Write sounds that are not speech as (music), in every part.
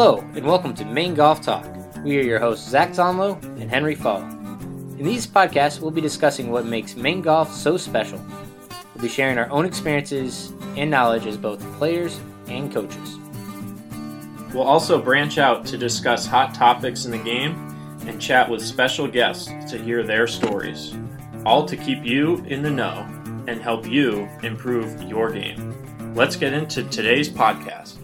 Hello, and welcome to Maine Golf Talk. We are your hosts, Zach Zonlow and Henry Fall. In these podcasts, we'll be discussing what makes Maine golf so special. We'll be sharing our own experiences and knowledge as both players and coaches. We'll also branch out to discuss hot topics in the game and chat with special guests to hear their stories, all to keep you in the know and help you improve your game. Let's get into today's podcast.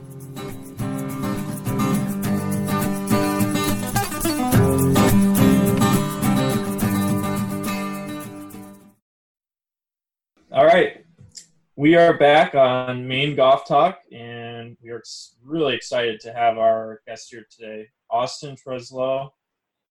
We are back on Maine Golf Talk, and we are really excited to have our guest here today, Austin Treslow,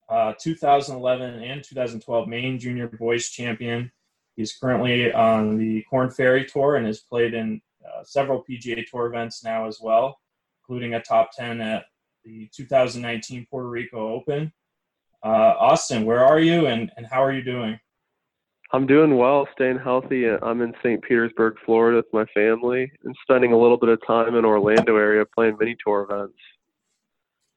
uh, 2011 and 2012 Maine Junior Boys Champion. He's currently on the Korn Ferry Tour and has played in uh, several PGA Tour events now as well, including a top 10 at the 2019 Puerto Rico Open. Uh, Austin, where are you and, and how are you doing? I'm doing well, staying healthy. I'm in St. Petersburg, Florida with my family and spending a little bit of time in Orlando area playing mini tour events.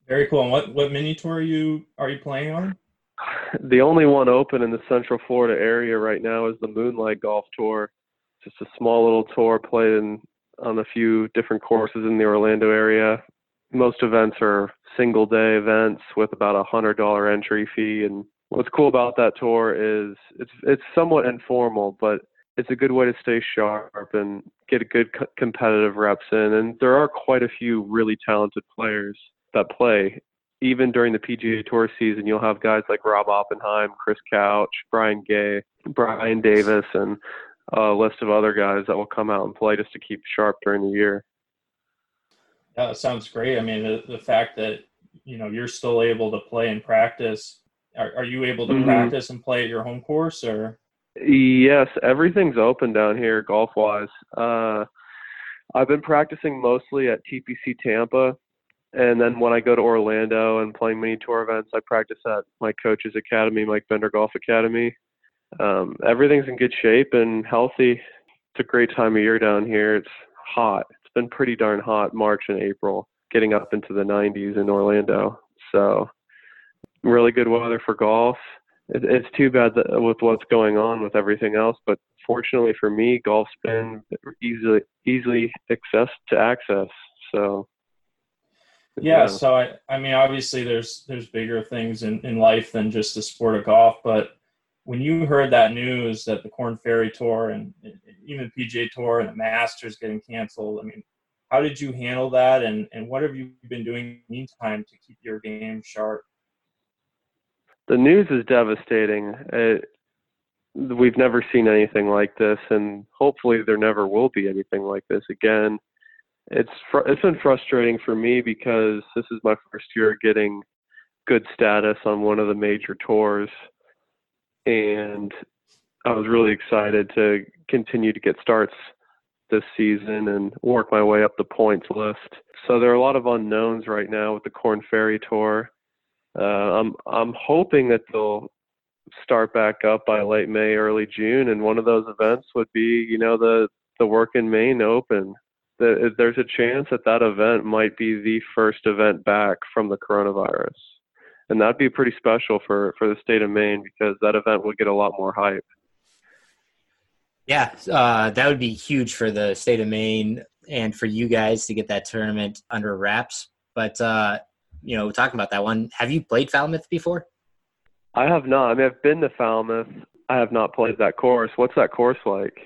Very cool. And what, what mini tour are you are you playing on? (sighs) The only one open in the Central Florida area right now is the Moonlight Golf Tour. Just a small little tour played in, on a few different courses in the Orlando area. Most events are single day events with about a hundred dollar entry fee and what's cool about that tour is it's it's somewhat informal, but it's a good way to stay sharp and get a good co- competitive reps in. And there are quite a few really talented players that play. Even during the PGA Tour season, you'll have guys like Rob Oppenheim, Chris Couch, Brian Gay, Brian Davis, and a list of other guys that will come out and play just to keep sharp during the year. That sounds great. I mean, the, the fact that you know you're still able to play and practice are, are you able to mm-hmm. practice and play at your home course or? Yes, everything's open down here golf wise. Uh, I've been practicing mostly at TPC Tampa, and then when I go to Orlando and playing mini tour events, I practice at my coach's academy, Mike Bender Golf Academy. Um, everything's in good shape and healthy. It's a great time of year down here. It's hot. It's been pretty darn hot March and April, getting up into the 90s in Orlando. So really good weather for golf. It, it's too bad that with what's going on with everything else, but fortunately for me, golf's been easily easily access to access. So yeah, yeah, so I I mean obviously there's there's bigger things in, in life than just the sport of golf, but when you heard that news that the Korn Ferry Tour and even PGA Tour and the Masters getting canceled, I mean, how did you handle that, and and what have you been doing in the meantime to keep your game sharp? The news is devastating. It, we've never seen anything like this, and hopefully there never will be anything like this again. It's fr- it's been frustrating for me because this is my first year getting good status on one of the major tours, and I was really excited to continue to get starts this season and work my way up the points list. So there are a lot of unknowns right now with the Korn Ferry Tour uh, I'm I'm hoping that they'll start back up by late May, early June, and one of those events would be, you know, the the Work in Maine Open. The, there's a chance that that event might be the first event back from the coronavirus, and that'd be pretty special for for the state of Maine because that event would get a lot more hype. Yeah, uh, that would be huge for the state of Maine and for you guys to get that tournament under wraps. But uh, you know, talking about that one, have you played Falmouth before? I have not. I mean, I've been to Falmouth. I have not played that course. What's that course like?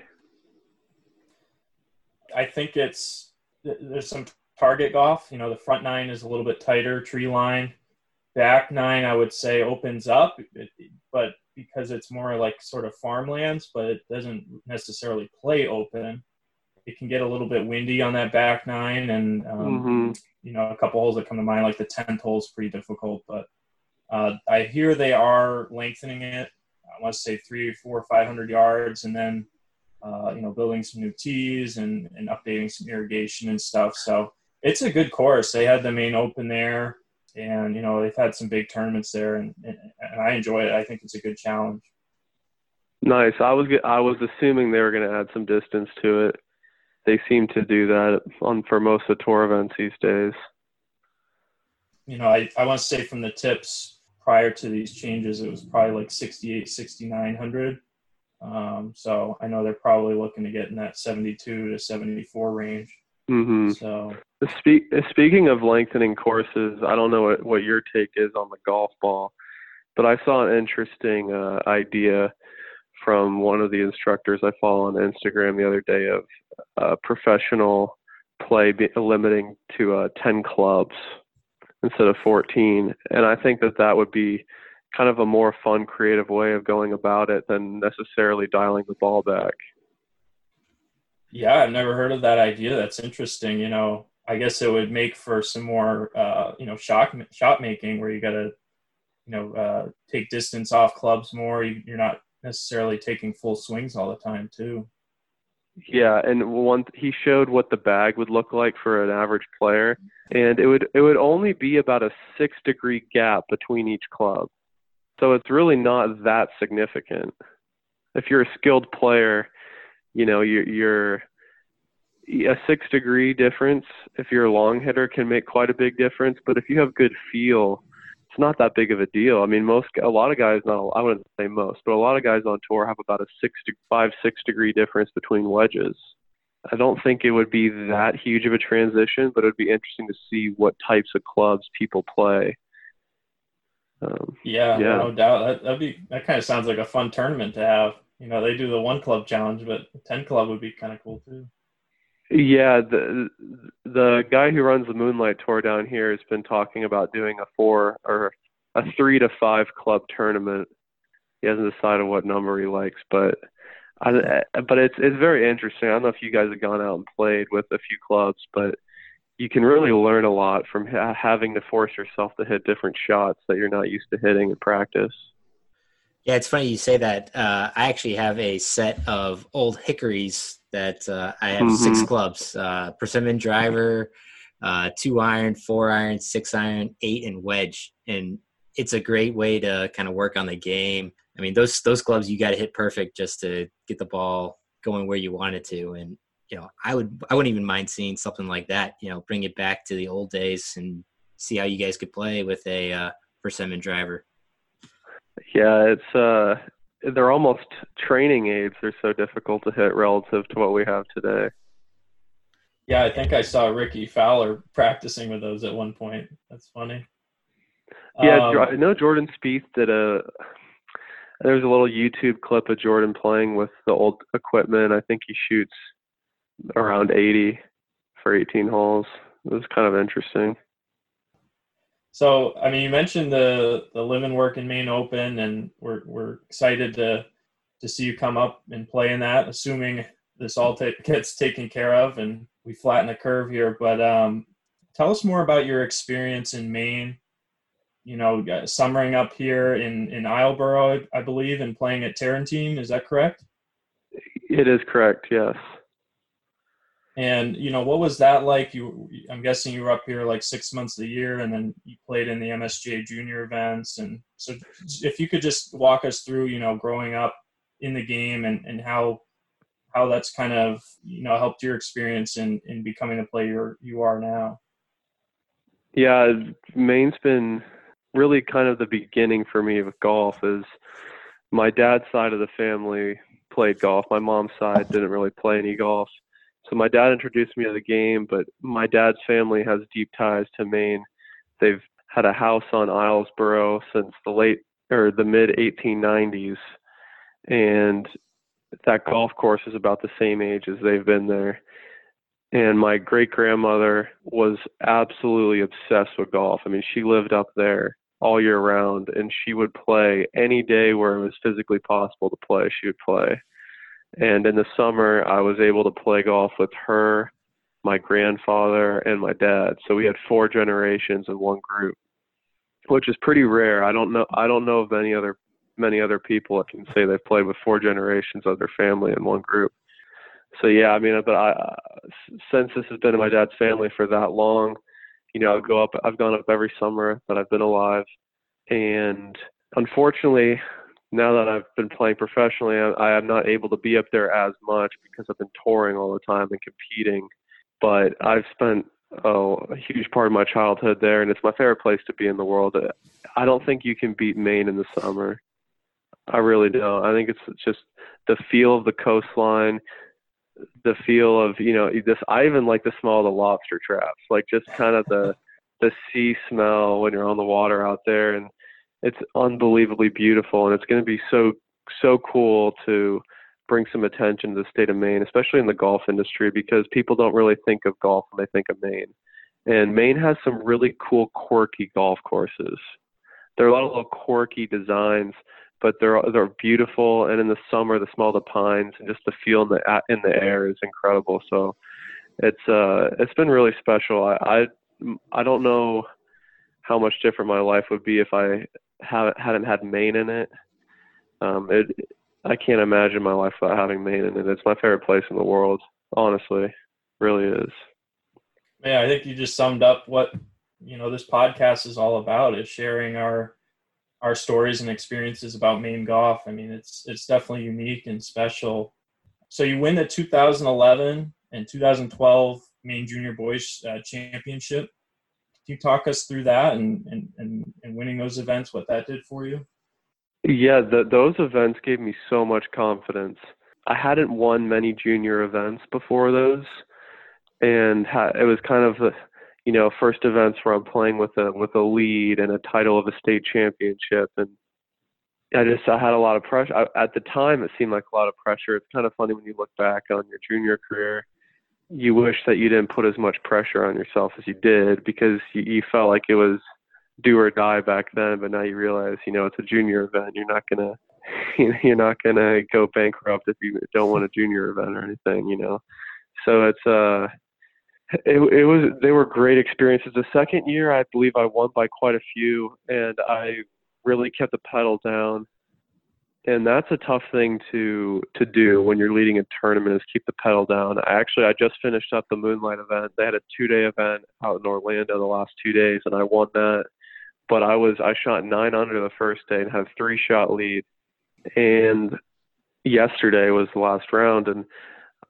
I think it's there's some target golf. You know, the front nine is a little bit tighter, tree line. Back nine, I would say, opens up, but because it's more like sort of farmlands, but it doesn't necessarily play open it can get a little bit windy on that back nine, and um, mm-hmm. you know a couple holes that come to mind, like the tenth hole is pretty difficult. But uh, I hear they are lengthening it. I want to say three, four, five hundred yards, and then uh, you know building some new tees and, and updating some irrigation and stuff. So it's a good course. They had the Maine Open there, and you know they've had some big tournaments there, and, and, and I enjoy it. I think it's a good challenge. Nice. I was I was assuming they were going to add some distance to it they seem to do that on for most of the tour events these days. you know, I, I want to say from the tips prior to these changes, it was probably like 68, 6900. Um, so I know they're probably looking to get in that 72 to 74 range. Mm-hmm. So Speak, speaking of lengthening courses, I don't know what, what your take is on the golf ball, but I saw an interesting uh, idea from one of the instructors I follow on Instagram the other day of uh, professional play be, limiting to uh, 10 clubs instead of 14. And I think that that would be kind of a more fun, creative way of going about it than necessarily dialing the ball back. Yeah, I've never heard of that idea. That's interesting. You know, I guess it would make for some more, uh, you know, shot shot making where you got to, you know, uh, take distance off clubs more. You're not necessarily taking full swings all the time, too. Yeah, and one he showed what the bag would look like for an average player, and it would it would only be about a six degree gap between each club, so it's really not that significant. If you're a skilled player, you know you're, you're a six degree difference. If you're a long hitter, can make quite a big difference. But if you have good feel it's not that big of a deal. I mean, most a lot of guys, not I wouldn't say most, but a lot of guys on tour have about a six to five six degree difference between wedges. I don't think it would be that huge of a transition, but it would be interesting to see what types of clubs people play. Um, yeah, yeah, no doubt. That that'd be that kind of sounds like a fun tournament to have. You know, they do the one club challenge, but ten club would be kind of cool too. Yeah, the the guy who runs the Moonlight Tour down here has been talking about doing a four or a three to five club tournament. He hasn't decided what number he likes, but I, but it's it's very interesting. I don't know if you guys have gone out and played with a few clubs, but you can really learn a lot from ha- having to force yourself to hit different shots that you're not used to hitting in practice. Yeah, it's funny you say that. Uh, I actually have a set of old hickories that uh, I have mm-hmm. six clubs: uh, persimmon driver, uh, two iron, four iron, six iron, eight, and wedge. And it's a great way to kind of work on the game. I mean, those those clubs you got to hit perfect just to get the ball going where you want it to. And you know, I would I wouldn't even mind seeing something like that. You know, bring it back to the old days and see how you guys could play with a uh, persimmon driver. Yeah, it's uh they're almost training aids. They're so difficult to hit relative to what we have today. Yeah, I think I saw Rickie Fowler practicing with those at one point. That's funny. Yeah, um, I know Jordan Spieth did a. There's a little YouTube clip of Jordan playing with the old equipment. I think he shoots around 80 for 18 holes. It was kind of interesting. So, I mean, you mentioned the the live and work in Maine Open, and we're we're excited to to see you come up and play in that, assuming this all t- gets taken care of and we flatten the curve here. But um, tell us more about your experience in Maine. You know, summering up here in in Islesboro, I believe, and playing at Tarratine. Is that correct? It is correct. Yes. And you know, what was that like? You, I'm guessing you were up here like six months a year, and then you played in the MSGA Junior events. And so, if you could just walk us through, you know, growing up in the game and and how how that's kind of you know helped your experience in in becoming the player you are now. Yeah, Maine's been really kind of the beginning for me with golf. Is my dad's side of the family played golf. My mom's side didn't really play any golf so my dad introduced me to the game, but my dad's family has deep ties to Maine. They've had a house on Islesboro since the late or the mid 1890s, and that golf course is about the same age as they've been there. And my great grandmother was absolutely obsessed with golf. I mean, she lived up there all year round, and she would play any day where it was physically possible to play. She would play. And in the summer, I was able to play golf with her, my grandfather, and my dad. So we had four generations in one group, which is pretty rare. I don't know. I don't know of any other many other people that can say they've played with four generations of their family in one group. So yeah, I mean, but I since this has been in my dad's family for that long, you know, I go up. I've gone up every summer that I've been alive, and unfortunately, now that I've been playing professionally, I, I am not able to be up there as much because I've been touring all the time and competing. But I've spent oh, a huge part of my childhood there, and it's my favorite place to be in the world. I don't think you can beat Maine in the summer. I really don't. I think it's just the feel of the coastline, the feel of you know this. I even like the smell of the lobster traps, like just kind of the the sea smell when you're on the water out there, and it's unbelievably beautiful. And it's going to be so so cool to bring some attention to the state of Maine, especially in the golf industry, because people don't really think of golf when they think of Maine. And Maine has some really cool, quirky golf courses. There are a lot of little quirky designs but they're they're beautiful. And in the summer, the smell of the pines and just the feel in the in the air is incredible. So it's uh it's been really special. I I, I don't know how much different my life would be if I have, hadn't had Maine in it. Um, it I can't imagine my life without having Maine in it. It's my favorite place in the world. Honestly, really is. Yeah, I think you just summed up what you know this podcast is all about: is sharing our our stories and experiences about Maine golf. I mean, it's it's definitely unique and special. So you win the 2011 and 2012 Maine Junior Boys uh, Championship. Can you talk us through that and, and, and, and winning those events, what that did for you? Yeah, the, those events gave me so much confidence. I hadn't won many junior events before those, and ha- it was kind of the, you know, first events where I'm playing with a with a lead and a title of a state championship, and I just I had a lot of pressure. I, at the time, it seemed like a lot of pressure. It's kind of funny when you look back on your junior career. You wish that you didn't put as much pressure on yourself as you did because you, you felt like it was do or die back then. But now you realize, you know, it's a junior event. You're not gonna (laughs) you're not gonna go bankrupt if you don't want a junior event or anything. You know, so it's uh it, it was they were great experiences. The second year, I believe I won by quite a few, and I really kept the pedal down. And that's a tough thing to to do when you're leading a tournament is keep the pedal down. I actually I just finished up the Moonlight event. They had a two day event out in Orlando the last two days, and I won that. But I was I shot nine under the first day and had a three shot lead. And yesterday was the last round, and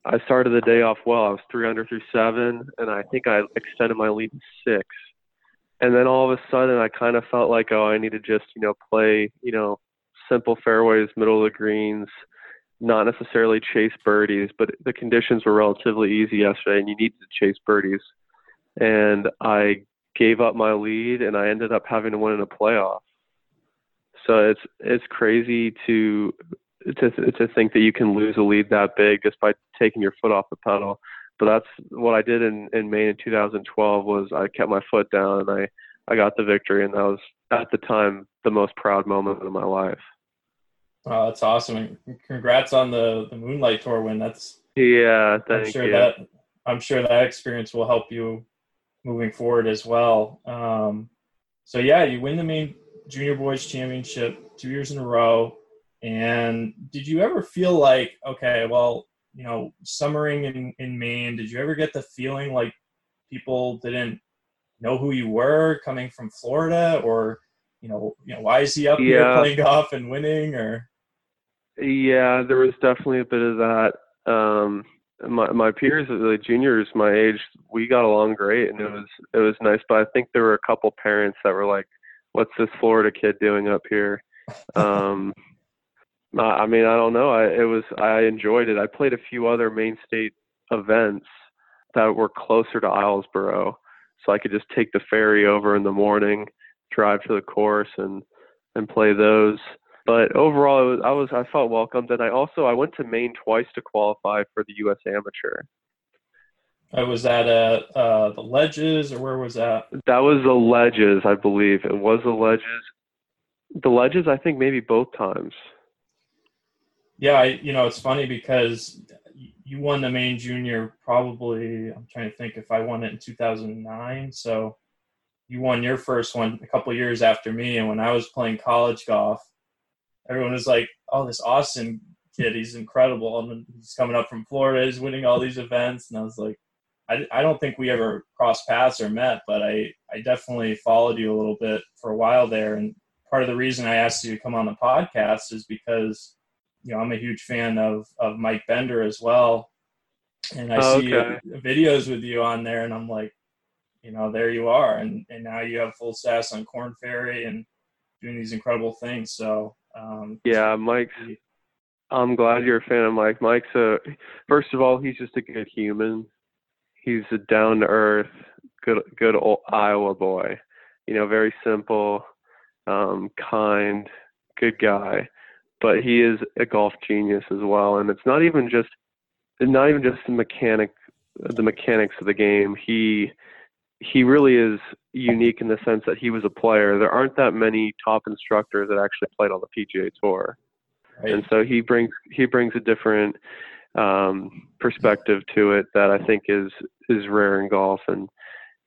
I started the day off well. I was three under through seven, and I think I extended my lead to six. And then all of a sudden, I kind of felt like, oh, I need to just, you know, play, you know, simple fairways, middle of the greens, not necessarily chase birdies, but the conditions were relatively easy yesterday, and you needed to chase birdies. And I gave up my lead, and I ended up having to win in a playoff. So it's it's crazy to to to think that you can lose a lead that big just by taking your foot off the pedal. But that's what I did in in Maine in 2012 was I kept my foot down and I I got the victory and that was at the time the most proud moment of my life. Oh, that's awesome! And congrats on the the Moonlight Tour win. That's yeah. Thank I'm sure you. that I'm sure that experience will help you moving forward as well. Um, so yeah, you win the Maine Junior Boys Championship two years in a row. And did you ever feel like, okay, well, you know, summering in, in Maine, did you ever get the feeling like people didn't know who you were coming from Florida or, you know, you know, why is he up yeah. here playing golf and winning or? Yeah, there was definitely a bit of that. Um, my my peers, the juniors my age, we got along great, and it was it was nice. But I think there were a couple parents that were like, "What's this Florida kid doing up here?" Um, (laughs) I mean, I don't know. I, it was I enjoyed it. I played a few other Maine state events that were closer to Islesboro, so I could just take the ferry over in the morning, drive to the course, and and play those. But overall, was, I was I felt welcomed, and I also I went to Maine twice to qualify for the U.S. Amateur. I was that at uh, the Ledges, or where was that? That was the Ledges, I believe. It was the Ledges. The Ledges, I think, maybe both times. Yeah, I, you know, it's funny because you won the Maine junior probably, I'm trying to think if I won it in 2009. So you won your first one a couple years after me. And when I was playing college golf, everyone was like, oh, this Austin kid, he's incredible. And he's coming up from Florida, he's winning all these events. And I was like, I, I don't think we ever crossed paths or met, but I, I definitely followed you a little bit for a while there. And part of the reason I asked you to come on the podcast is because you know, I'm a huge fan of of Mike Bender as well, and I oh, see videos with you on there, and I'm like, you know, there you are, and and now you have full sass on Korn Ferry and doing these incredible things. So um, yeah, Mike's. I'm glad you're a fan of Mike. Mike's a first of all, he's just a good human. He's a down to earth, good good old Iowa boy. You know, very simple, um, kind, good guy. But he is a golf genius as well, and it's not even just not even just the mechanic the mechanics of the game. He he really is unique in the sense that he was a player. There aren't that many top instructors that actually played on the PGA Tour, right. and so he brings he brings a different um, perspective to it that I think is is rare in golf, and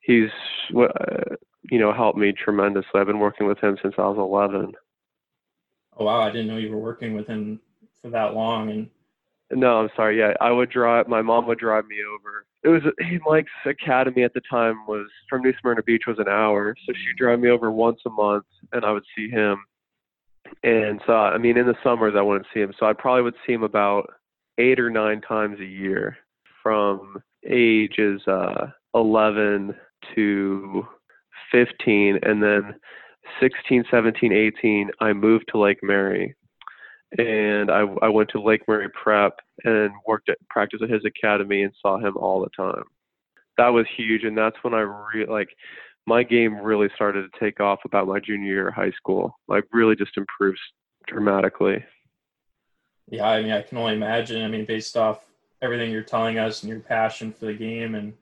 he's uh, you know helped me tremendously. I've been working with him since I was 11. Oh wow! I didn't know you were working with him for that long, and no, I'm sorry. Yeah, I would drive. My mom would drive me over. It was Mike's academy at the time was from New Smyrna Beach was an hour, so she'd drive me over once a month, and I would see him. And so, I mean, in the summers I wouldn't see him, so I probably would see him about eight or nine times a year, from ages uh, 11 to 15, and then 16, 17, 18, I moved to Lake Mary and I, I went to Lake Mary Prep and worked at practice at his academy and saw him all the time. That was huge, and that's when I really like my game really started to take off about my junior year of high school. Like really just improved dramatically. Yeah, I mean, I can only imagine. I mean, based off everything you're telling us and your passion for the game and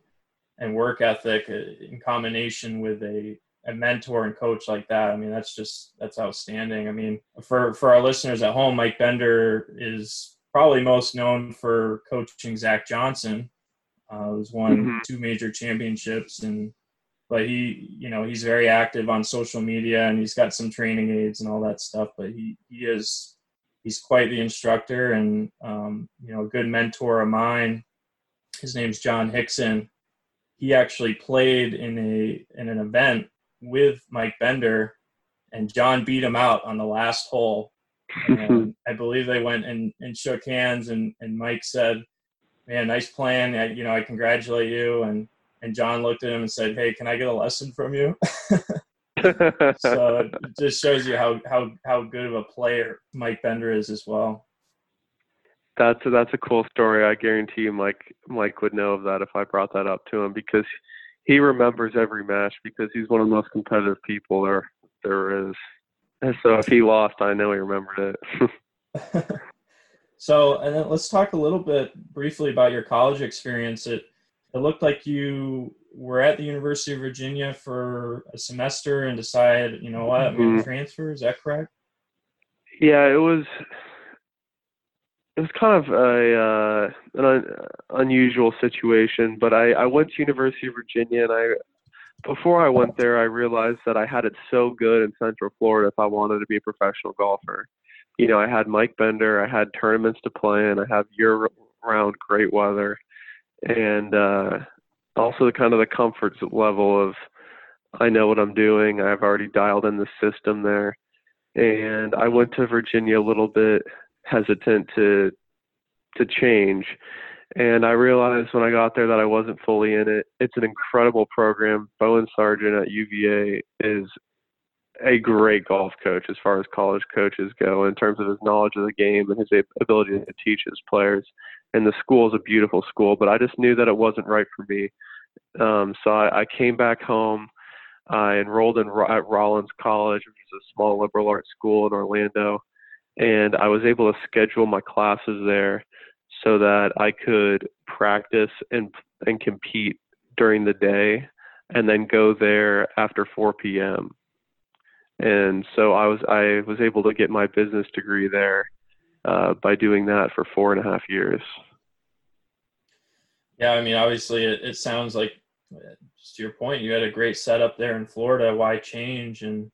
and work ethic uh, in combination with a a mentor and coach like that, I mean, that's just that's outstanding. I mean, for for our listeners at home, Mike Bender is probably most known for coaching Zach Johnson. Uh, who's won mm-hmm. two major championships, and but he, you know, he's very active on social media, and he's got some training aids and all that stuff. But he he is he's quite the instructor, and um, you know, a good mentor of mine. His name's John Hickson. He actually played in a in an event with Mike Bender, and John beat him out on the last hole. And (laughs) I believe they went and, and shook hands, and, and Mike said, "Man, nice plan. I, you know, I congratulate you." And and John looked at him and said, "Hey, can I get a lesson from you?" (laughs) so it just shows you how how how good of a player Mike Bender is as well. That's a, that's a cool story. I guarantee you, Mike Mike would know of that if I brought that up to him because he remembers every match because he's one of the most competitive people there there is. And so if he lost, I know he remembered it. (laughs) so, and then let's talk a little bit briefly about your college experience. It it looked like you were at the University of Virginia for a semester and decided, you know what, I'm going to mm-hmm. transfer. Is that correct? Yeah, it was it was kind of a uh, an un- unusual situation, but I, I went to University of Virginia, and I before I went there, I realized that I had it so good in Central Florida if I wanted to be a professional golfer. You know, I had Mike Bender, I had tournaments to play in, I have year-round great weather, and uh, also the kind of the comfort level of I know what I'm doing. I've already dialed in the system there, and I went to Virginia a little bit hesitant to to change. And I realized when I got there that I wasn't fully in it. It's an incredible program. Bowen Sargent at UVA is a great golf coach as far as college coaches go in terms of his knowledge of the game and his ability to teach his players. And the school is a beautiful school, but I just knew that it wasn't right for me. Um, so I, I came back home. I enrolled in at Rollins College, which is a small liberal arts school in Orlando and I was able to schedule my classes there so that I could practice and and compete during the day and then go there after 4 p.m. And so I was I was able to get my business degree there uh, by doing that for four and a half years. Yeah, I mean, obviously, it, it sounds like just to your point, you had a great setup there in Florida. Why change? And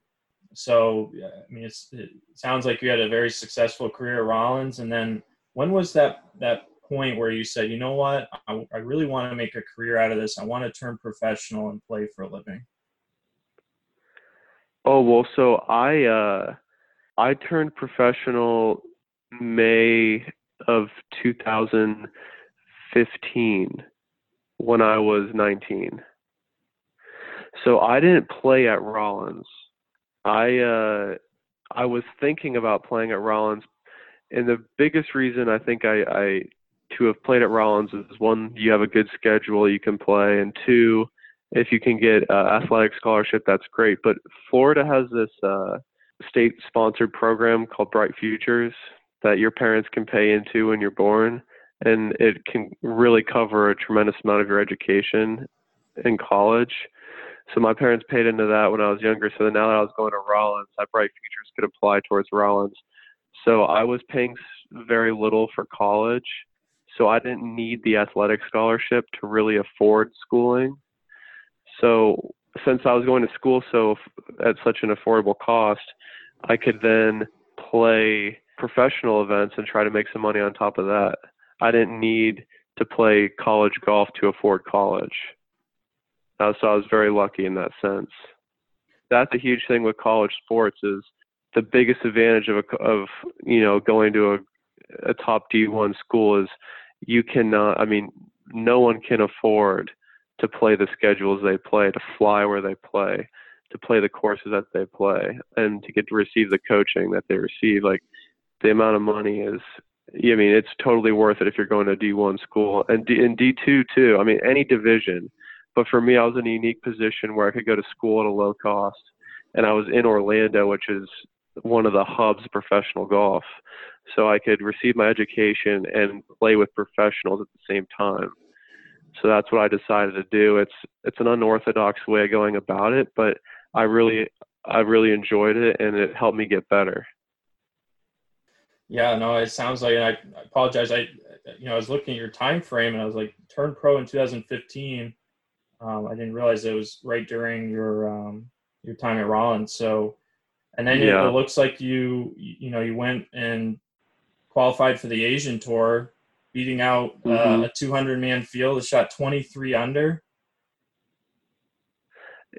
so I mean, it sounds like you had a very successful career at Rollins. And then when was that that point where you said, you know what, I, I really want to make a career out of this. I want to turn professional and play for a living. Oh well, so I uh, I turned professional May of 2015 when I was 19. So I didn't play at Rollins. I uh, I was thinking about playing at Rollins, and the biggest reason I think I, I to have played at Rollins is one, you have a good schedule you can play, and two, if you can get uh, athletic scholarship, that's great. But Florida has this uh, state-sponsored program called Bright Futures that your parents can pay into when you're born, and it can really cover a tremendous amount of your education in college. So my parents paid into that when I was younger. So now that I was going to Rollins, that Bright Futures could apply towards Rollins. So I was paying very little for college. So I didn't need the athletic scholarship to really afford schooling. So since I was going to school so at such an affordable cost, I could then play professional events and try to make some money on top of that. I didn't need to play college golf to afford college. Uh, so I was very lucky in that sense. That's a huge thing with college sports is the biggest advantage of a, of you know going to a, a top D1 school is you cannot. I mean, no one can afford to play the schedules they play, to fly where they play, to play the courses that they play, and to get to receive the coaching that they receive. Like the amount of money is I mean, it's totally worth it if you're going to D1 school and D, and D2 too. I mean, any division. But for me, I was in a unique position where I could go to school at a low cost, and I was in Orlando, which is one of the hubs of professional golf. So I could receive my education and play with professionals at the same time. So that's what I decided to do. It's it's an unorthodox way of going about it, but I really I really enjoyed it and it helped me get better. Yeah, no, it sounds like. I apologize. I, you know, I was looking at your time frame, and I was like, turned pro in 2015. Um, I didn't realize it was right during your um, your time at Rollins. So, and then yeah. it, it looks like you, you know, you went and qualified for the Asian Tour, beating out uh, mm-hmm. a 200 man field. It shot 23 under.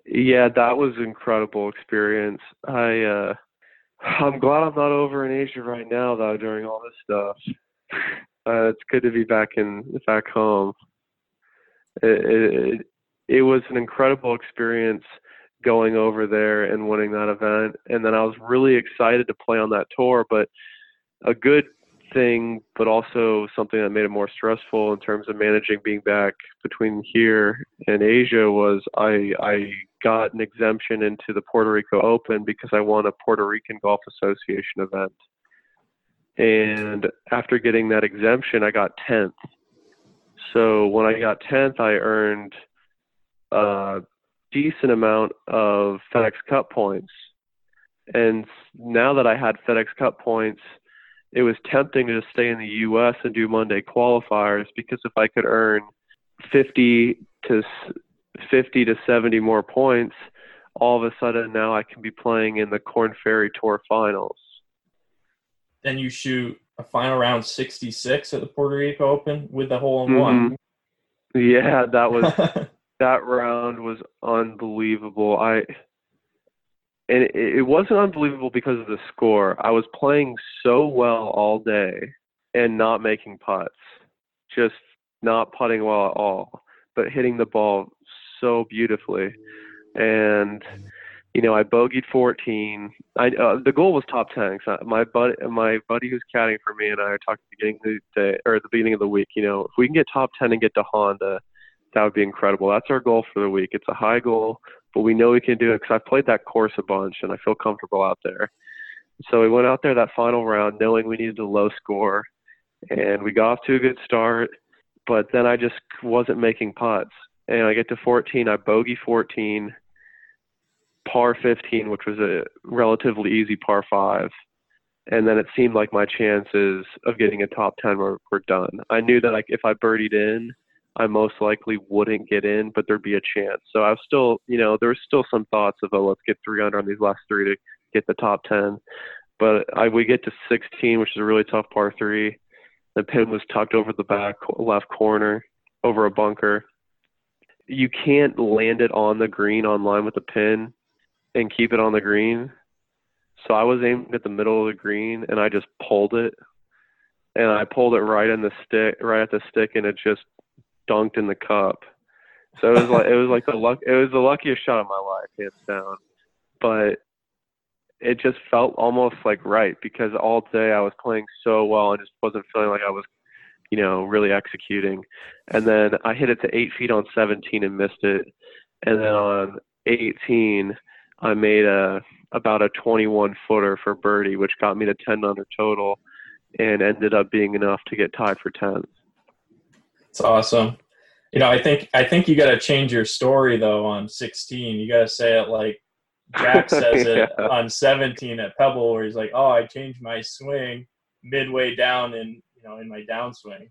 Yeah, that was incredible experience. I. uh I'm glad I'm not over in Asia right now, though. During all this stuff, uh, it's good to be back in back home. It, it, it was an incredible experience going over there and winning that event, and then I was really excited to play on that tour. But a good thing, but also something that made it more stressful in terms of managing being back between here and Asia was I I got an exemption into the Puerto Rico Open because I won a Puerto Rican Golf Association event. And after getting that exemption, I got 10th. So when I got 10th, I earned a decent amount of FedEx Cup points. And now that I had FedEx Cup points, it was tempting to just stay in the U.S. and do Monday qualifiers because if I could earn 50 to 50 to 70 more points, all of a sudden now I can be playing in the Korn Ferry Tour finals. Then you shoot a final round 66 at the Puerto Rico Open with the hole in mm-hmm. one. Yeah, that was (laughs) that round was unbelievable. I and it, it wasn't unbelievable because of the score. I was playing so well all day and not making putts, just not putting well at all, but hitting the ball so beautifully. And you know, I bogeyed 14. I uh, the goal was top 10. So my buddy, my buddy who's caddying for me, and I talked at the beginning of the day or the beginning of the week. You know, if we can get top 10 and get to Honda, that would be incredible. That's our goal for the week. It's a high goal but we know we can do it because I've played that course a bunch and I feel comfortable out there. So we went out there that final round knowing we needed a low score, and we got off to a good start. But then I just wasn't making putts, and I get to 14, I bogey 14, par 15, which was a relatively easy par five, and then it seemed like my chances of getting a top 10 were, were done. I knew that like if I birdied in I most likely wouldn't get in, but there'd be a chance. So I was still, you know, there was still some thoughts of, oh, let's get three under on these last three to get the top 10. But I we get to 16, which is a really tough par three. The pin was tucked over the back left corner, over a bunker. You can't land it on the green on line with the pin and keep it on the green. So I was aiming at the middle of the green and I just pulled it. And I pulled it right in the stick, right at the stick, and it just dunked in the cup. So it was like it was like the luck. It was the luckiest shot of my life, hands down. But it just felt almost like right because all day I was playing so well and just wasn't feeling like I was, you know, really executing. And then I hit it to eight feet on 17 and missed it. And then on 18, I made a about a 21 footer for birdie, which got me to 10 under total, and ended up being enough to get tied for 10th. It's awesome. You know, I think I think you got to change your story though on 16. You got to say it like Jack (laughs) says yeah. it on 17 at Pebble, where he's like, "Oh, I changed my swing midway down in you know in my downswing."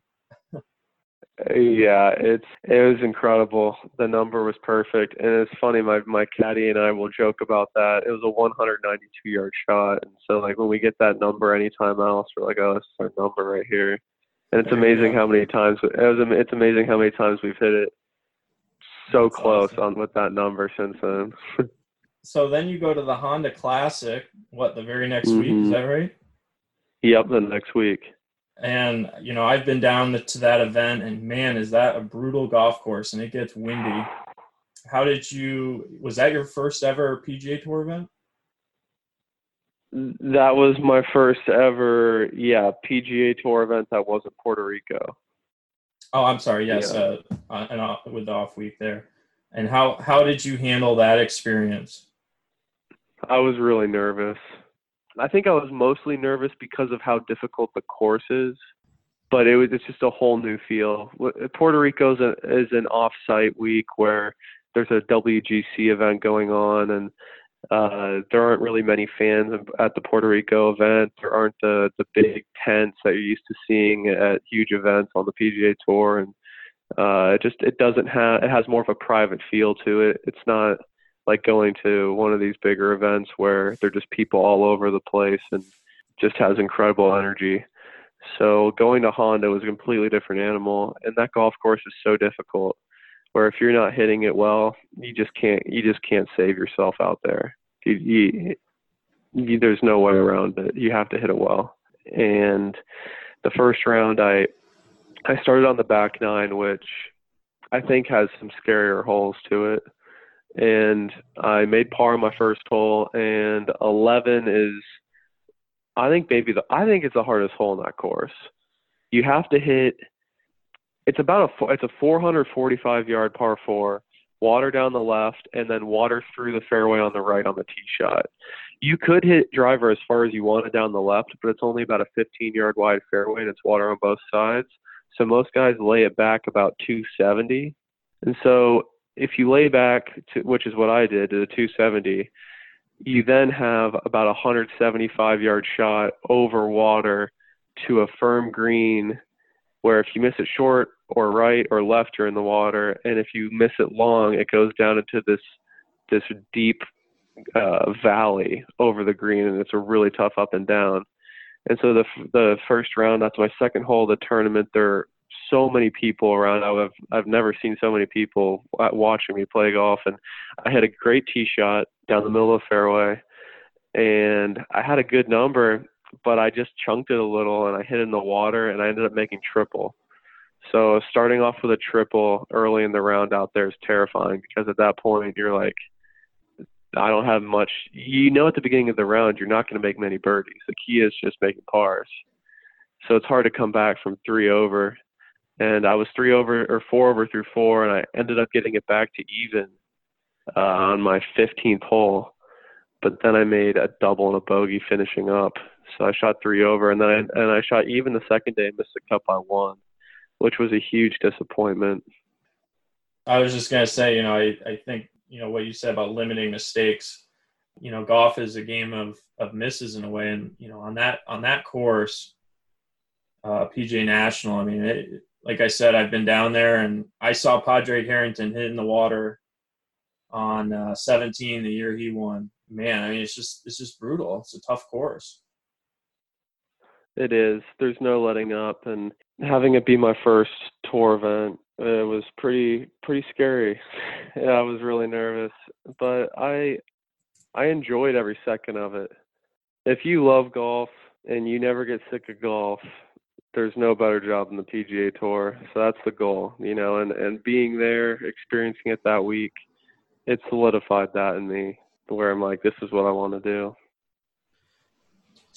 (laughs) yeah, it's it was incredible. The number was perfect, and it's funny. My my caddy and I will joke about that. It was a 192 yard shot, and so like when we get that number anytime else, we're like, "Oh, this is our number right here." And it's amazing how many times it was. It's amazing how many times we've hit it so That's close awesome. on with that number since then. (laughs) so then you go to the Honda Classic. What the very next mm-hmm. week? Is mm-hmm. that right? Yep, the next week. And you know, I've been down to that event, and man, is that a brutal golf course, and it gets windy. How did you? Was that your first ever PGA Tour event? That was my first ever, yeah, PGA Tour event that wasn't Puerto Rico. Oh, I'm sorry. Yes, yeah. uh, and uh, with the off week there. And how how did you handle that experience? I was really nervous. I think I was mostly nervous because of how difficult the course is, but it was it's just a whole new feel. Puerto Rico is, a, is an off-site week where there's a WGC event going on, and uh, there aren't really many fans at the Puerto Rico event. There aren't the the big tents that you're used to seeing at huge events on the PGA Tour, and uh, it just it doesn't have it has more of a private feel to it. It's not like going to one of these bigger events where they're just people all over the place and just has incredible energy. So going to Honda was a completely different animal, and that golf course is so difficult. Where if you're not hitting it well, you just can't you just can't save yourself out there. You, you, you, there's no way around it. You have to hit it well. And the first round, I I started on the back nine, which I think has some scarier holes to it. And I made par on my first hole, and 11 is, I think maybe the, I think it's the hardest hole in that course. You have to hit. It's about a it's a 445 yard par four, water down the left, and then water through the fairway on the right on the tee shot. You could hit driver as far as you wanted down the left, but it's only about a 15 yard wide fairway, and it's water on both sides. So most guys lay it back about 270. And so if you lay back to, which is what I did, to the 270, you then have about a 175 yard shot over water to a firm green where if you miss it short or right or left you're in the water and if you miss it long it goes down into this this deep uh, valley over the green and it's a really tough up and down and so the the first round, that's my second hole of the tournament. There are so many people around. I've I've never seen so many people watching me play golf, and I had a great tee shot down the middle of the fairway, and I had a good number, but I just chunked it a little, and I hit in the water, and I ended up making triple. So starting off with a triple early in the round out there is terrifying because at that point you're like I don't have much. You know, at the beginning of the round, you're not going to make many birdies. The key is just making pars. So it's hard to come back from three over. And I was three over or four over through four, and I ended up getting it back to even uh, on my 15th hole. But then I made a double and a bogey finishing up. So I shot three over, and then I, and I shot even the second day and missed the cut by one, which was a huge disappointment. I was just gonna say, you know, I, I think you know what you said about limiting mistakes you know golf is a game of of misses in a way. And you know on that on that course uh PGA National i mean it, like i said i've been down there and i saw padraig harrington hit in the water on uh, 17 the year he won. Man i mean it's just it's just brutal. It's a tough course. It is. There's no letting up. And having it be my first tour event it was pretty pretty scary. (laughs) yeah, I was really nervous, but I I enjoyed every second of it. If you love golf and you never get sick of golf, there's no better job than the PGA Tour. So that's the goal, you know, and and being there, experiencing it that week, it solidified that in me where I'm like, this is what I want to do.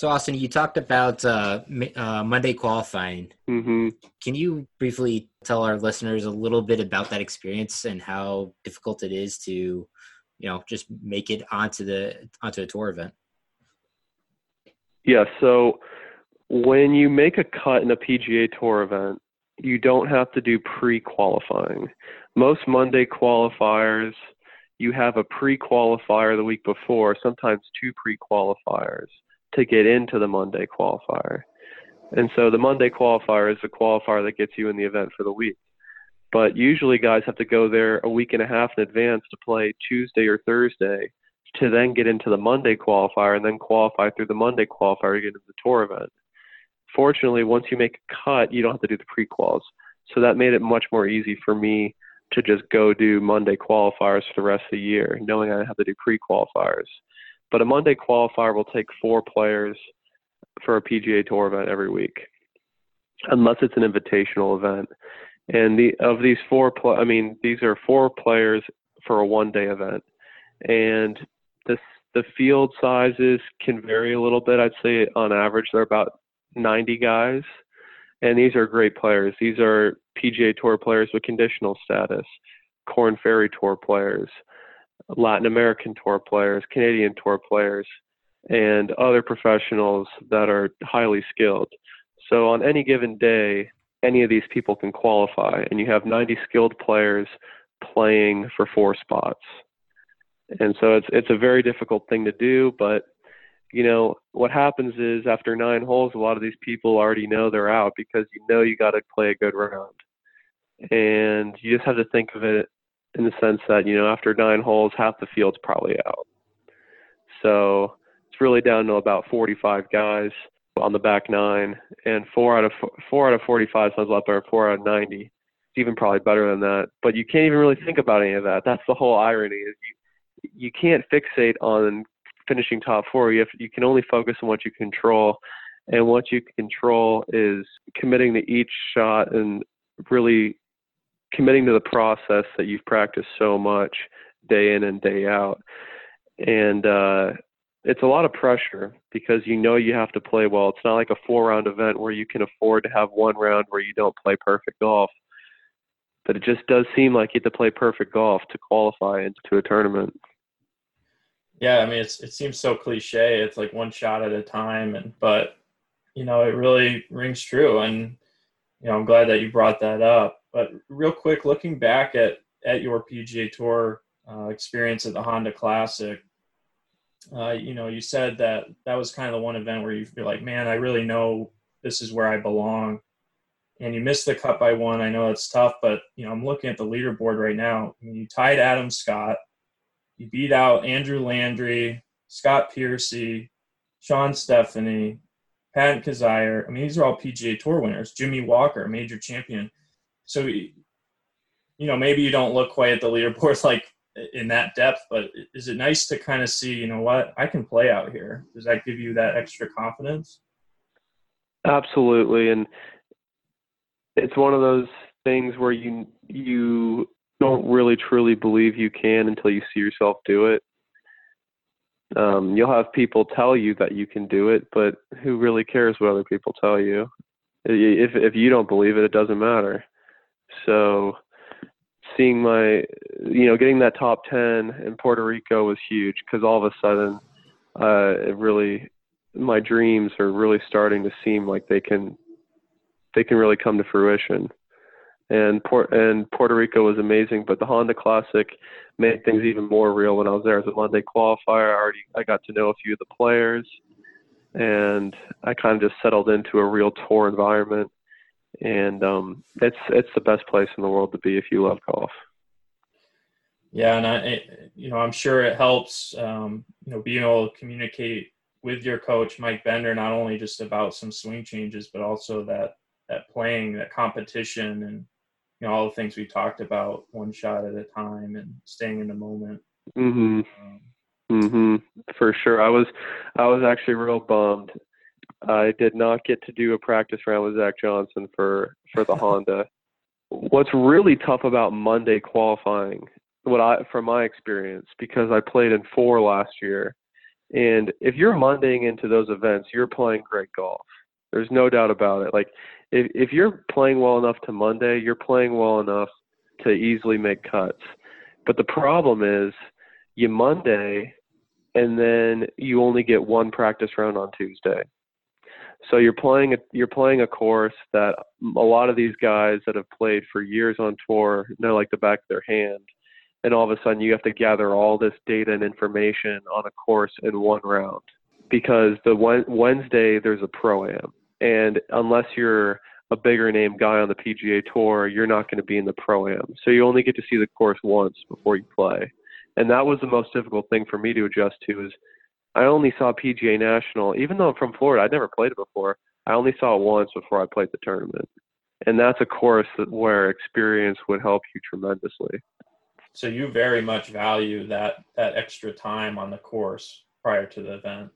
So, Austin, you talked about uh, uh, Monday qualifying. Mm-hmm. Can you briefly tell our listeners a little bit about that experience and how difficult it is to, you know, just make it onto the onto a tour event? Yeah. So, when you make a cut in a PGA Tour event, you don't have to do pre-qualifying. Most Monday qualifiers you have a pre-qualifier the week before, sometimes two pre-qualifiers to get into the Monday qualifier. And so the Monday qualifier is the qualifier that gets you in the event for the week. But usually guys have to go there a week and a half in advance to play Tuesday or Thursday to then get into the Monday qualifier and then qualify through the Monday qualifier to get into the tour event. Fortunately, once you make a cut, you don't have to do the pre-quals. So that made it much more easy for me to just go do Monday qualifiers for the rest of the year, knowing I have to do pre qualifiers. But a Monday qualifier will take four players for a PGA Tour event every week, unless it's an invitational event. And the of these four, pl- I mean, these are four players for a one-day event, and the the field sizes can vary a little bit. I'd say on average they're about 90 guys, and these are great players. These are PGA Tour players with conditional status, Korn Ferry Tour players, Latin American Tour players, Canadian Tour players, and other professionals that are highly skilled. So on any given day, any of these people can qualify, and you have 90 skilled players playing for four spots. And so it's it's a very difficult thing to do, but you know, what happens is after nine holes, a lot of these people already know they're out because you know you got to play a good round. And you just have to think of it in the sense that, you know, after nine holes, half the field's probably out. So it's really down to about 45 guys on the back nine, and four out of four out of 45 sounds a lot better. Four out of 90, it's even probably better than that. But you can't even really think about any of that. That's the whole irony is you you can't fixate on finishing top four. You have you can only focus on what you control, and what you control is committing to each shot and really committing to the process that you've practiced so much day in and day out. And uh, it's a lot of pressure because you know you have to play well. It's not like a four round event where you can afford to have one round where you don't play perfect golf. But it just does seem like you have to play perfect golf to qualify into a tournament. Yeah, I mean, it's it seems so cliche. It's like one shot at a time, and but you know, it really rings true. And you know, I'm glad that you brought that up. But real quick, looking back at at your PGA Tour uh, experience at the Honda Classic, uh, you know, you said that that was kind of the one event where you feel like, man, I really know this is where I belong. And you missed the cut by one. I know it's tough, but you know, I'm looking at the leaderboard right now. I mean, you tied Adam Scott You beat out Andrew Landry, Scott Piercy, Shawn Stefani, Pat Kizzire. I mean, these are all PGA Tour winners. Jimmy Walker, major champion. So, you know, maybe you don't look quite at the leaderboard (laughs) like in that depth, but is it nice to kind of see, you know what, I can play out here? Does that give you that extra confidence? Absolutely, and it's one of those things where you you don't really truly believe you can until you see yourself do it. Um, you'll have people tell you that you can do it, but who really cares what other people tell you? If if you don't believe it, it doesn't matter. So, seeing my, you know, getting that top ten in Puerto Rico was huge because all of a sudden, uh, it really, my dreams are really starting to seem like they can, they can really come to fruition and Port and Puerto Rico was amazing. But the Honda Classic made things even more real when I was there as a Monday qualifier. I already I got to know a few of the players, and I kind of just settled into a real tour environment. And um, it's it's the best place in the world to be if you love golf. Yeah, and I, you know, I'm sure it helps, um, you know, being able to communicate with your coach Mike Bender, not only just about some swing changes, but also that that playing, that competition, and you know all the things we talked about one shot at a time and staying in the moment Mm-hmm. um, mhm for sure i was i was actually real bummed I did not get to do a practice round with Zach Johnson for for the Honda. (laughs) What's really tough about Monday qualifying, what I from my experience, because I played in four last year, and if you're Mondaying into those events, you're playing great golf. There's no doubt about it. Like if if you're playing well enough to Monday, you're playing well enough to easily make cuts. But the problem is you Monday and then you only get one practice round on Tuesday. So you're playing a you're playing a course that a lot of these guys that have played for years on tour know like the back of their hand, and all of a sudden you have to gather all this data and information on a course in one round. Because the Wednesday there's a pro am, and unless you're a bigger name guy on the PGA Tour, you're not going to be in the pro am. So you only get to see the course once before you play, and that was the most difficult thing for me to adjust to is I only saw PGA National, even though I'm from Florida, I'd never played it before. I only saw it once before I played the tournament, and that's a course that, where experience would help you tremendously. So you very much value that that extra time on the course prior to the event.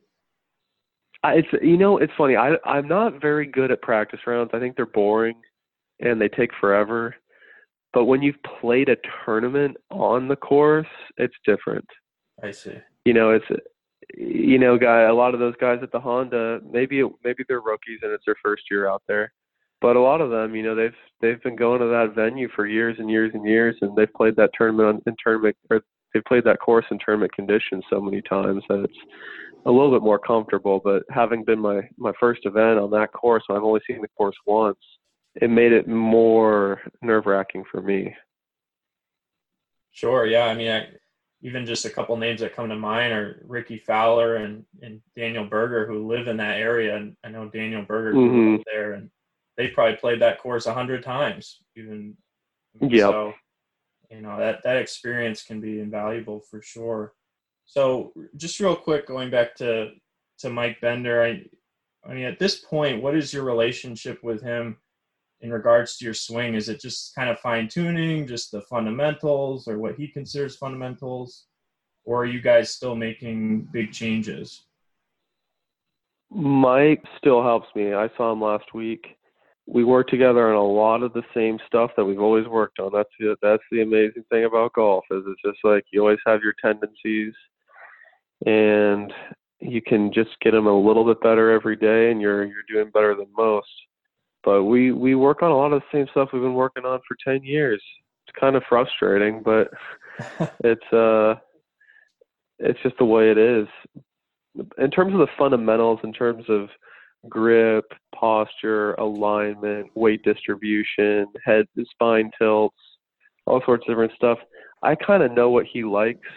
It's you know it's funny. I I'm not very good at practice rounds. I think they're boring, and they take forever. But when you've played a tournament on the course, it's different. I see. You know, it's you know, guy, a lot of those guys at the Honda, maybe maybe they're rookies and it's their first year out there, but a lot of them, you know, they've they've been going to that venue for years and years and years, and they've played that tournament in tournament or they've played that course in tournament conditions so many times that it's a little bit more comfortable. But having been my my first event on that course, I've only seen the course once. It made it more nerve wracking for me. Sure. Yeah. I mean, I, even just a couple names that come to mind are Rickie Fowler and, and Daniel Berger who live in that area. And I know Daniel Berger mm-hmm. there and they probably played that course a hundred times even. Yeah. So, you know, that, that experience can be invaluable for sure. So just real quick, going back to, to Mike Bender, I, I mean, at this point, what is your relationship with him in regards to your swing? Is it just kind of fine tuning, just the fundamentals, or what he considers fundamentals, or are you guys still making big changes? Mike still helps me. I saw him last week. We work together on a lot of the same stuff that we've always worked on. That's the that's the amazing thing about golf is it's just like you always have your tendencies, and you can just get them a little bit better every day, and you're you're doing better than most but we we work on a lot of the same stuff we've been working on for 10 years. It's kind of frustrating but (laughs) it's uh it's just the way it is. In terms of the fundamentals in terms of grip posture alignment weight distribution head spine tilts all sorts of different stuff i kind of know what he likes.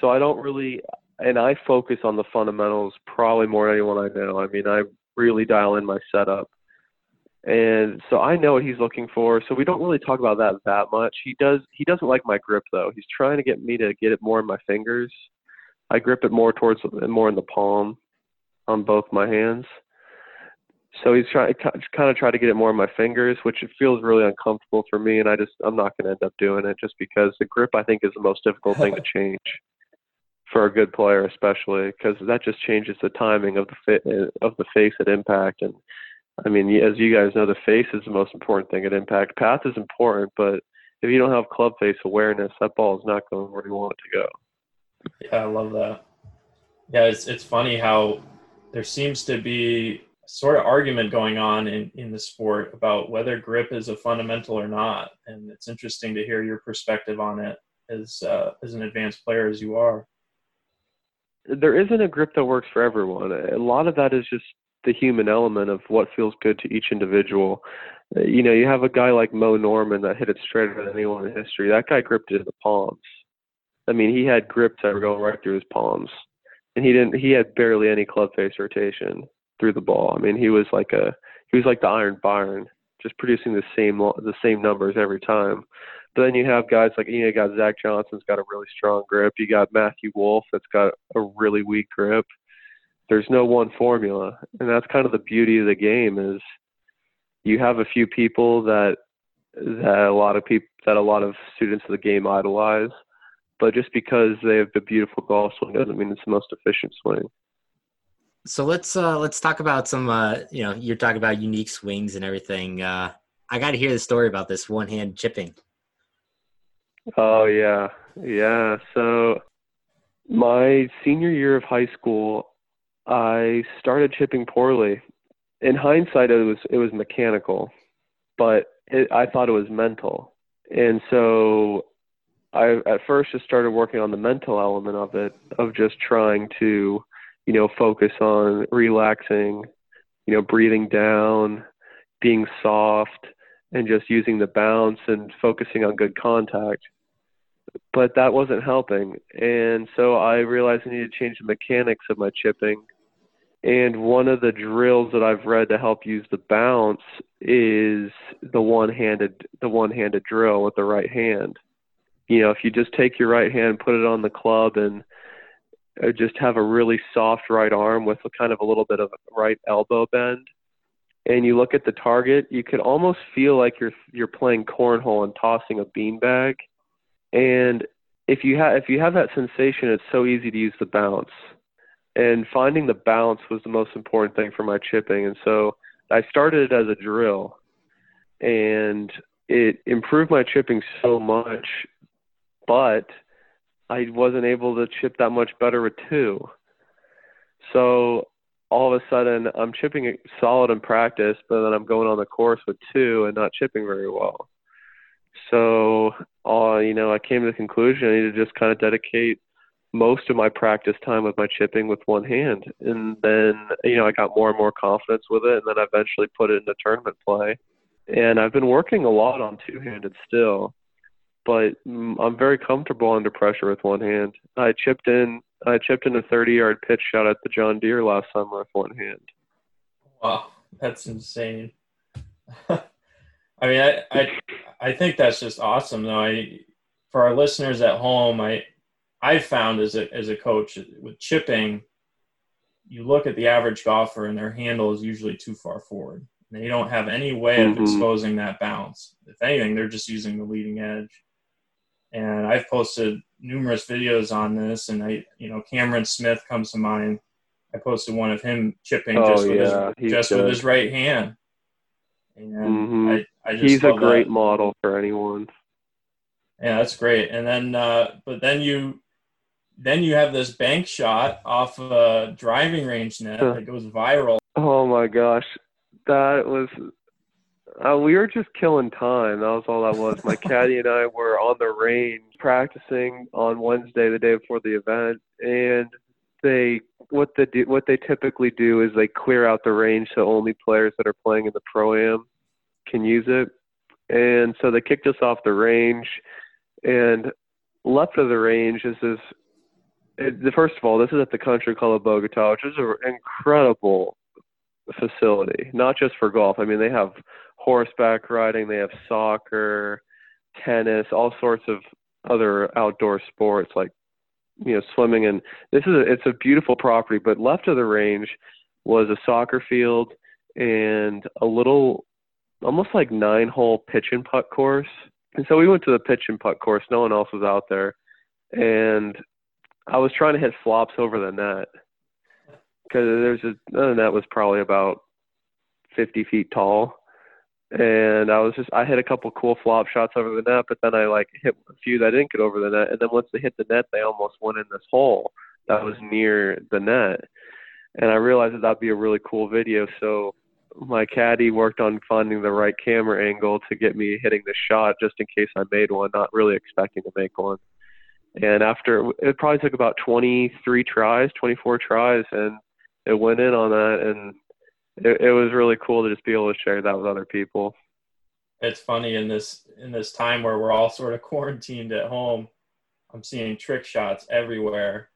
So i don't really and i focus on the fundamentals probably more than anyone i know. I mean i really dial in my setup and so I know what he's looking for. So we don't really talk about that that much. He does. He doesn't like my grip though. He's trying to get me to get it more in my fingers. I grip it more towards more in the palm, on both my hands. So he's trying kind of try to get it more in my fingers, which it feels really uncomfortable for me. And I just I'm not going to end up doing it just because the grip I think is the most difficult thing to (laughs) change for a good player, especially because that just changes the timing of the fit uh, of the face at impact and I mean, as you guys know, the face is the most important thing at impact. Path is important, but if you don't have club face awareness, that ball is not going where you want it to go. Yeah, I love that. Yeah, it's it's funny how there seems to be a sort of argument going on in, in the sport about whether grip is a fundamental or not, and it's interesting to hear your perspective on it as uh, as an advanced player as you are. There isn't a grip that works for everyone. A lot of that is just the human element of what feels good to each individual. Uh, you know, you have a guy like Moe Norman that hit it straighter than anyone in history. That guy gripped it in the palms. I mean, he had grips that were going right through his palms, and he didn't. He had barely any club face rotation through the ball. I mean, he was like a he was like the Iron Byron, just producing the same the same numbers every time. But then you have guys like you know, you got Zach Johnson's got a really strong grip. You got Matthew Wolff that's got a really weak grip there's no one formula and that's kind of the beauty of the game is you have a few people that that a lot of people that a lot of students of the game idolize but just because they have the beautiful golf swing doesn't mean it's the most efficient swing So let's uh, let's talk about some. Uh, you know, you're talking about unique swings and everything. Uh, I got to hear the story about this one hand chipping. Oh yeah, yeah. So my senior year of high school, I started chipping poorly. In hindsight, it was it was mechanical, but it, I thought it was mental, and so I at first just started working on the mental element of it, of just trying to, you know, focus on relaxing, you know, breathing down, being soft, and just using the bounce and focusing on good contact. But that wasn't helping. And so I realized I needed to change the mechanics of my chipping. And one of the drills that I've read to help use the bounce is the one-handed the one-handed drill with the right hand. You know, if you just take your right hand, put it on the club and uh, just have a really soft right arm with a kind of a little bit of right elbow bend and you look at the target, you could almost feel like you're you're playing cornhole and tossing a beanbag. And if you have if you have that sensation, it's so easy to use the bounce. And finding the balance was the most important thing for my chipping. And so I started it as a drill, and it improved my chipping so much, but I wasn't able to chip that much better with two. So all of a sudden I'm chipping it solid in practice, but then I'm going on the course with two and not chipping very well. So, uh, you know, I came to the conclusion I need to just kind of dedicate most of my practice time with my chipping with one hand. And then, you know, I got more and more confidence with it, and then I eventually put it into tournament play. And I've been working a lot on two handed still, but I'm very comfortable under pressure with one hand. I chipped in I chipped in a 30 yard pitch shot at the John Deere last summer with one hand. Wow, that's insane. (laughs) I mean, I, I I think that's just awesome though. I for our listeners at home, I I found as a as a coach with chipping, you look at the average golfer and their handle is usually too far forward. They don't have any way of mm-hmm. exposing that bounce. If anything, they're just using the leading edge. And I've posted numerous videos on this, and I, you know, Cameron Smith comes to mind. I posted one of him chipping oh, just with yeah. his just with his right hand. And mm-hmm. I, I just he's a great that. model for anyone. Yeah, that's great. And then, uh, but then you, then you have this bank shot off a driving range net that goes viral. Oh my gosh, that was uh, we were just killing time. That was all that was. My (laughs) caddy and I were on the range practicing on Wednesday, the day before the event, and they what they do, what they typically do is they clear out the range so only players that are playing in the pro am can use it. And so they kicked us off the range, and left of the range is this. First of all, this is at the Country Club of Bogota, which is an incredible facility, not just for golf. I mean, they have horseback riding, they have soccer, tennis, all sorts of other outdoor sports like you know swimming. And this is a, it's a beautiful property but left of the range was a soccer field and a little almost like nine hole pitch and putt course. And so we went to the pitch and putt course. No one else was out there. And i was trying to hit flops over the net because there's a the net was probably about 50 feet tall and I was just I hit a couple cool flop shots over the net, but then I like hit a few that didn't get over the net, and then once they hit the net, they almost went in this hole that was near the net, and I realized that that'd be a really cool video. So my caddy worked on finding the right camera angle to get me hitting the shot, just in case I made one, not really expecting to make one. And after it probably took about 23 tries, 24 tries, and it went in on that, and it, it was really cool to just be able to share that with other people. It's funny in this in this time where we're all sort of quarantined at home. I'm seeing trick shots everywhere.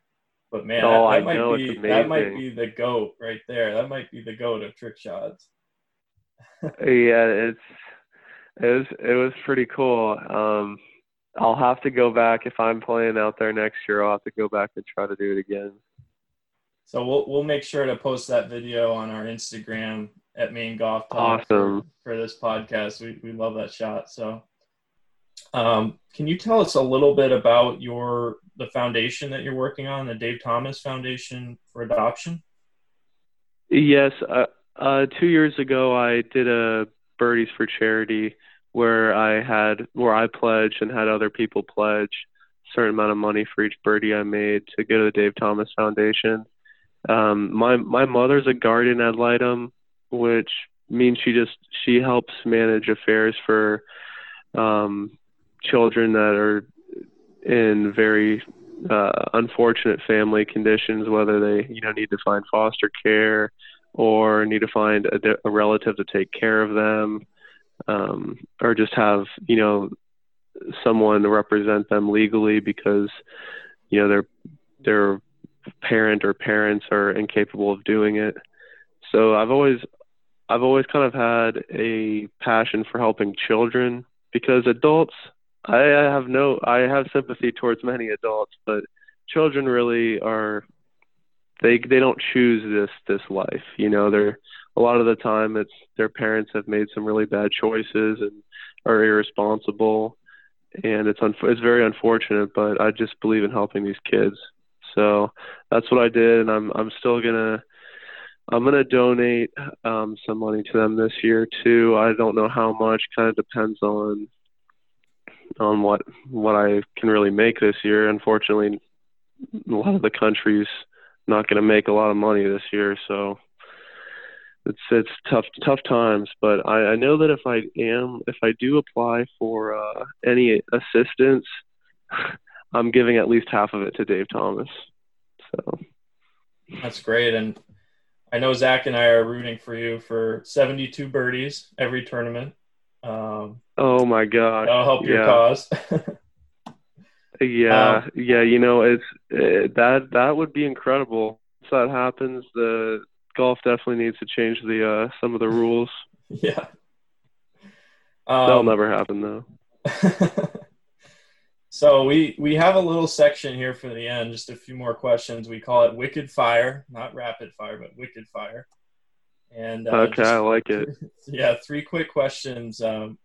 But man, oh, that, that might be that might be the goat right there. That might be the goat of trick shots. (laughs) yeah, it's it was it was pretty cool. Um, I'll have to go back if I'm playing out there next year. I'll have to go back and try to do it again. So we'll we'll make sure to post that video on our Instagram at Maine Golf Talk awesome. for, for this podcast. We we love that shot. So um, can you tell us a little bit about your the foundation that you're working on, the Dave Thomas Foundation for Adoption? Yes, uh, uh, two years ago I did a birdies for charity where I had where I pledged and had other people pledge a certain amount of money for each birdie I made to go to the Dave Thomas Foundation. Um, my my mother's a guardian ad litem, which means she just she helps manage affairs for um, children that are in very uh, unfortunate family conditions, whether they you know need to find foster care or need to find a, a relative to take care of them, um, or just have you know someone represent them legally because you know their their parent or parents are incapable of doing it. So I've always I've always kind of had a passion for helping children because adults I have no I have sympathy towards many adults, but children really are they they don't choose this this life. You know, they're a lot of the time it's their parents have made some really bad choices and are irresponsible, and it's un, it's very unfortunate. But I just believe in helping these kids, so that's what I did, and I'm I'm still gonna. I'm gonna donate um, some money to them this year too. I don't know how much. Kind of depends on on what what I can really make this year. Unfortunately, a lot of the country's not going to make a lot of money this year, so it's it's tough tough times. But I, I know that if I am if I do apply for uh, any assistance, (laughs) I'm giving at least half of it to Dave Thomas. So that's great, and I know Zach and I are rooting for you for 72 birdies every tournament. Um, oh my god That'll help your cause. (laughs) Yeah, um, yeah, you know, it's it, that that would be incredible. If that happens, the golf definitely needs to change the uh some of the rules. (laughs) Yeah. Um, That'll never happen though. (laughs) so we we have a little section here for the end, just a few more questions. We call it wicked fire, not rapid fire, but wicked fire. And uh, okay, just, I like it. (laughs) Yeah, three quick questions. Um,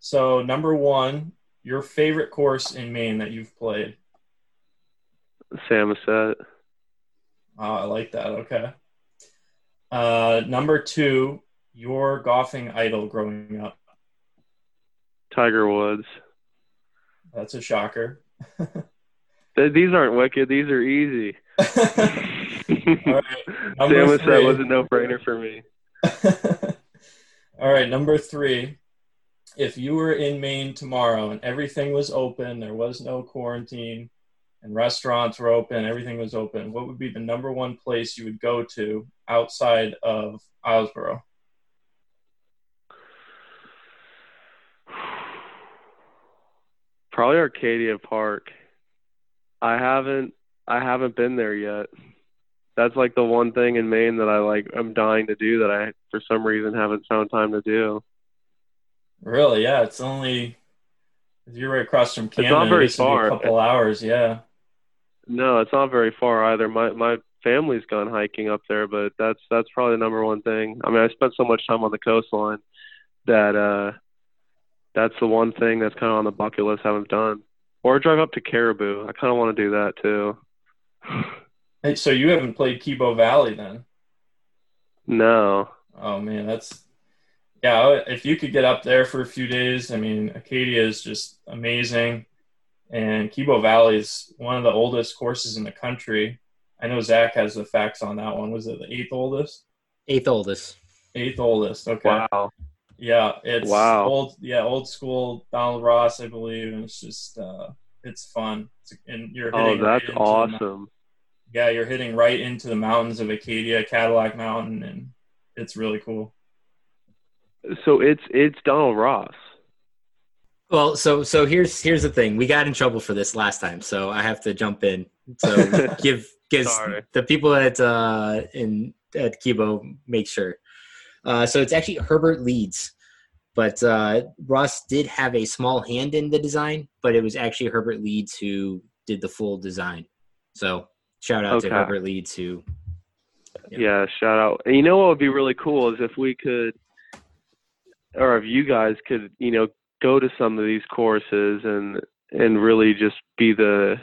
so number one, your favorite course in Maine that you've played? Samoset. Oh, I like that. Okay. Uh, number two, your golfing idol growing up. Tiger Woods. That's a shocker. These aren't wicked. These are easy. (laughs) (laughs) Right. Samoset was a no-brainer for me. (laughs) All right, number three if you were in Maine tomorrow and everything was open, there was no quarantine, and restaurants were open, everything was open, what would be the number one place you would go to outside of Islesboro? Probably Acadia Park. I haven't I haven't been there yet. That's like the one thing in Maine that I like I'm dying to do that I for some reason haven't found time to do. Really? Yeah, it's only you're right across from Camden. It's not very far. A couple hours, yeah. No, it's not very far either. My my family's gone hiking up there, but that's that's probably the number one thing. I mean, I spent so much time on the coastline that uh that's the one thing that's kind of on the bucket list I haven't done. Or drive up to Caribou. I kind of want to do that too. (sighs) hey, so you haven't played Kebo Valley then? No. Oh man, that's yeah, if you could get up there for a few days, I mean, Acadia is just amazing. And Kebo Valley is one of the oldest courses in the country. I know Zach has the facts on that one. Was it the eighth oldest? Eighth oldest. Eighth oldest. Okay. Wow. Yeah, it's wow. old. Yeah, old school Donald Ross, I believe, and it's just uh, it's fun. It's, and you're oh, hitting. Oh, that's right awesome. The, yeah, you're hitting right into the mountains of Acadia, Cadillac Mountain, and it's really cool. So it's it's Donald Ross. Well, so so here's here's the thing. We got in trouble for this last time, so I have to jump in. So (laughs) give gives the people at uh in at Kebo make sure. Uh, so it's actually Herbert Leeds, but uh, Ross did have a small hand in the design, but it was actually Herbert Leeds who did the full design. So shout out okay. to Herbert Leeds who. Yeah. yeah, shout out. And you know what would be really cool is if we could or if you guys could, you know, go to some of these courses and and really just be the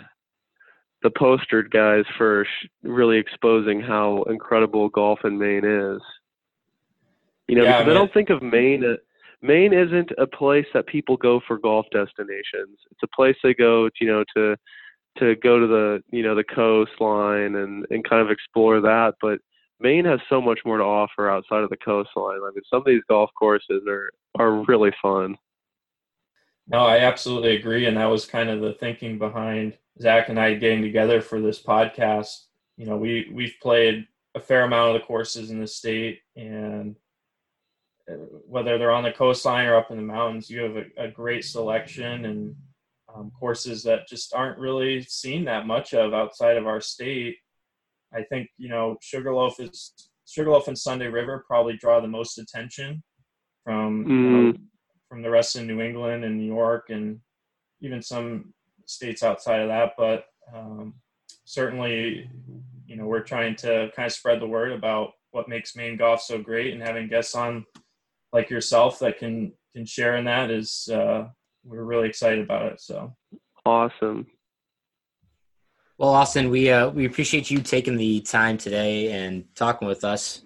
the poster guys for sh- really exposing how incredible golf in Maine is. You know, Yeah, I because I, don't think of Maine. uh, Maine isn't a place that people go for golf destinations. It's a place they go, you know, to to go to the you know the coastline and and kind of explore that. But Maine has so much more to offer outside of the coastline. I mean, some of these golf courses are are really fun. No, I absolutely agree, and that was kind of the thinking behind Zach and I getting together for this podcast. You know, we we've played a fair amount of the courses in the state, and uh, whether they're on the coastline or up in the mountains, you have a, a great selection and um, courses that just aren't really seen that much of outside of our state. I think you know Sugarloaf is Sugarloaf and Sunday River probably draw the most attention from you know, Mm. from the rest of New England and New York and even some states outside of that. But um, certainly, you know, we're trying to kind of spread the word about what makes Maine golf so great, and having guests on like yourself that can can share in that is uh, we're really excited about it. So Awesome. Well, Austin, we uh, we appreciate you taking the time today and talking with us.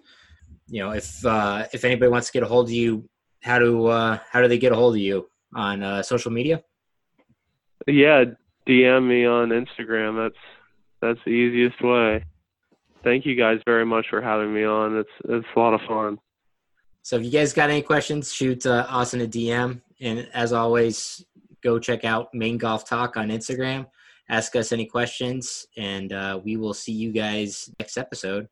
You know, if uh, if anybody wants to get a hold of you, how do uh, how do they get a hold of you on uh, social media? Yeah, DM me on Instagram. That's that's the easiest way. Thank you guys very much for having me on. It's it's a lot of fun. So if you guys got any questions, shoot uh, Austin a DM. And as always, go check out Maine Golf Talk on Instagram. Ask us any questions, and uh, we will see you guys next episode.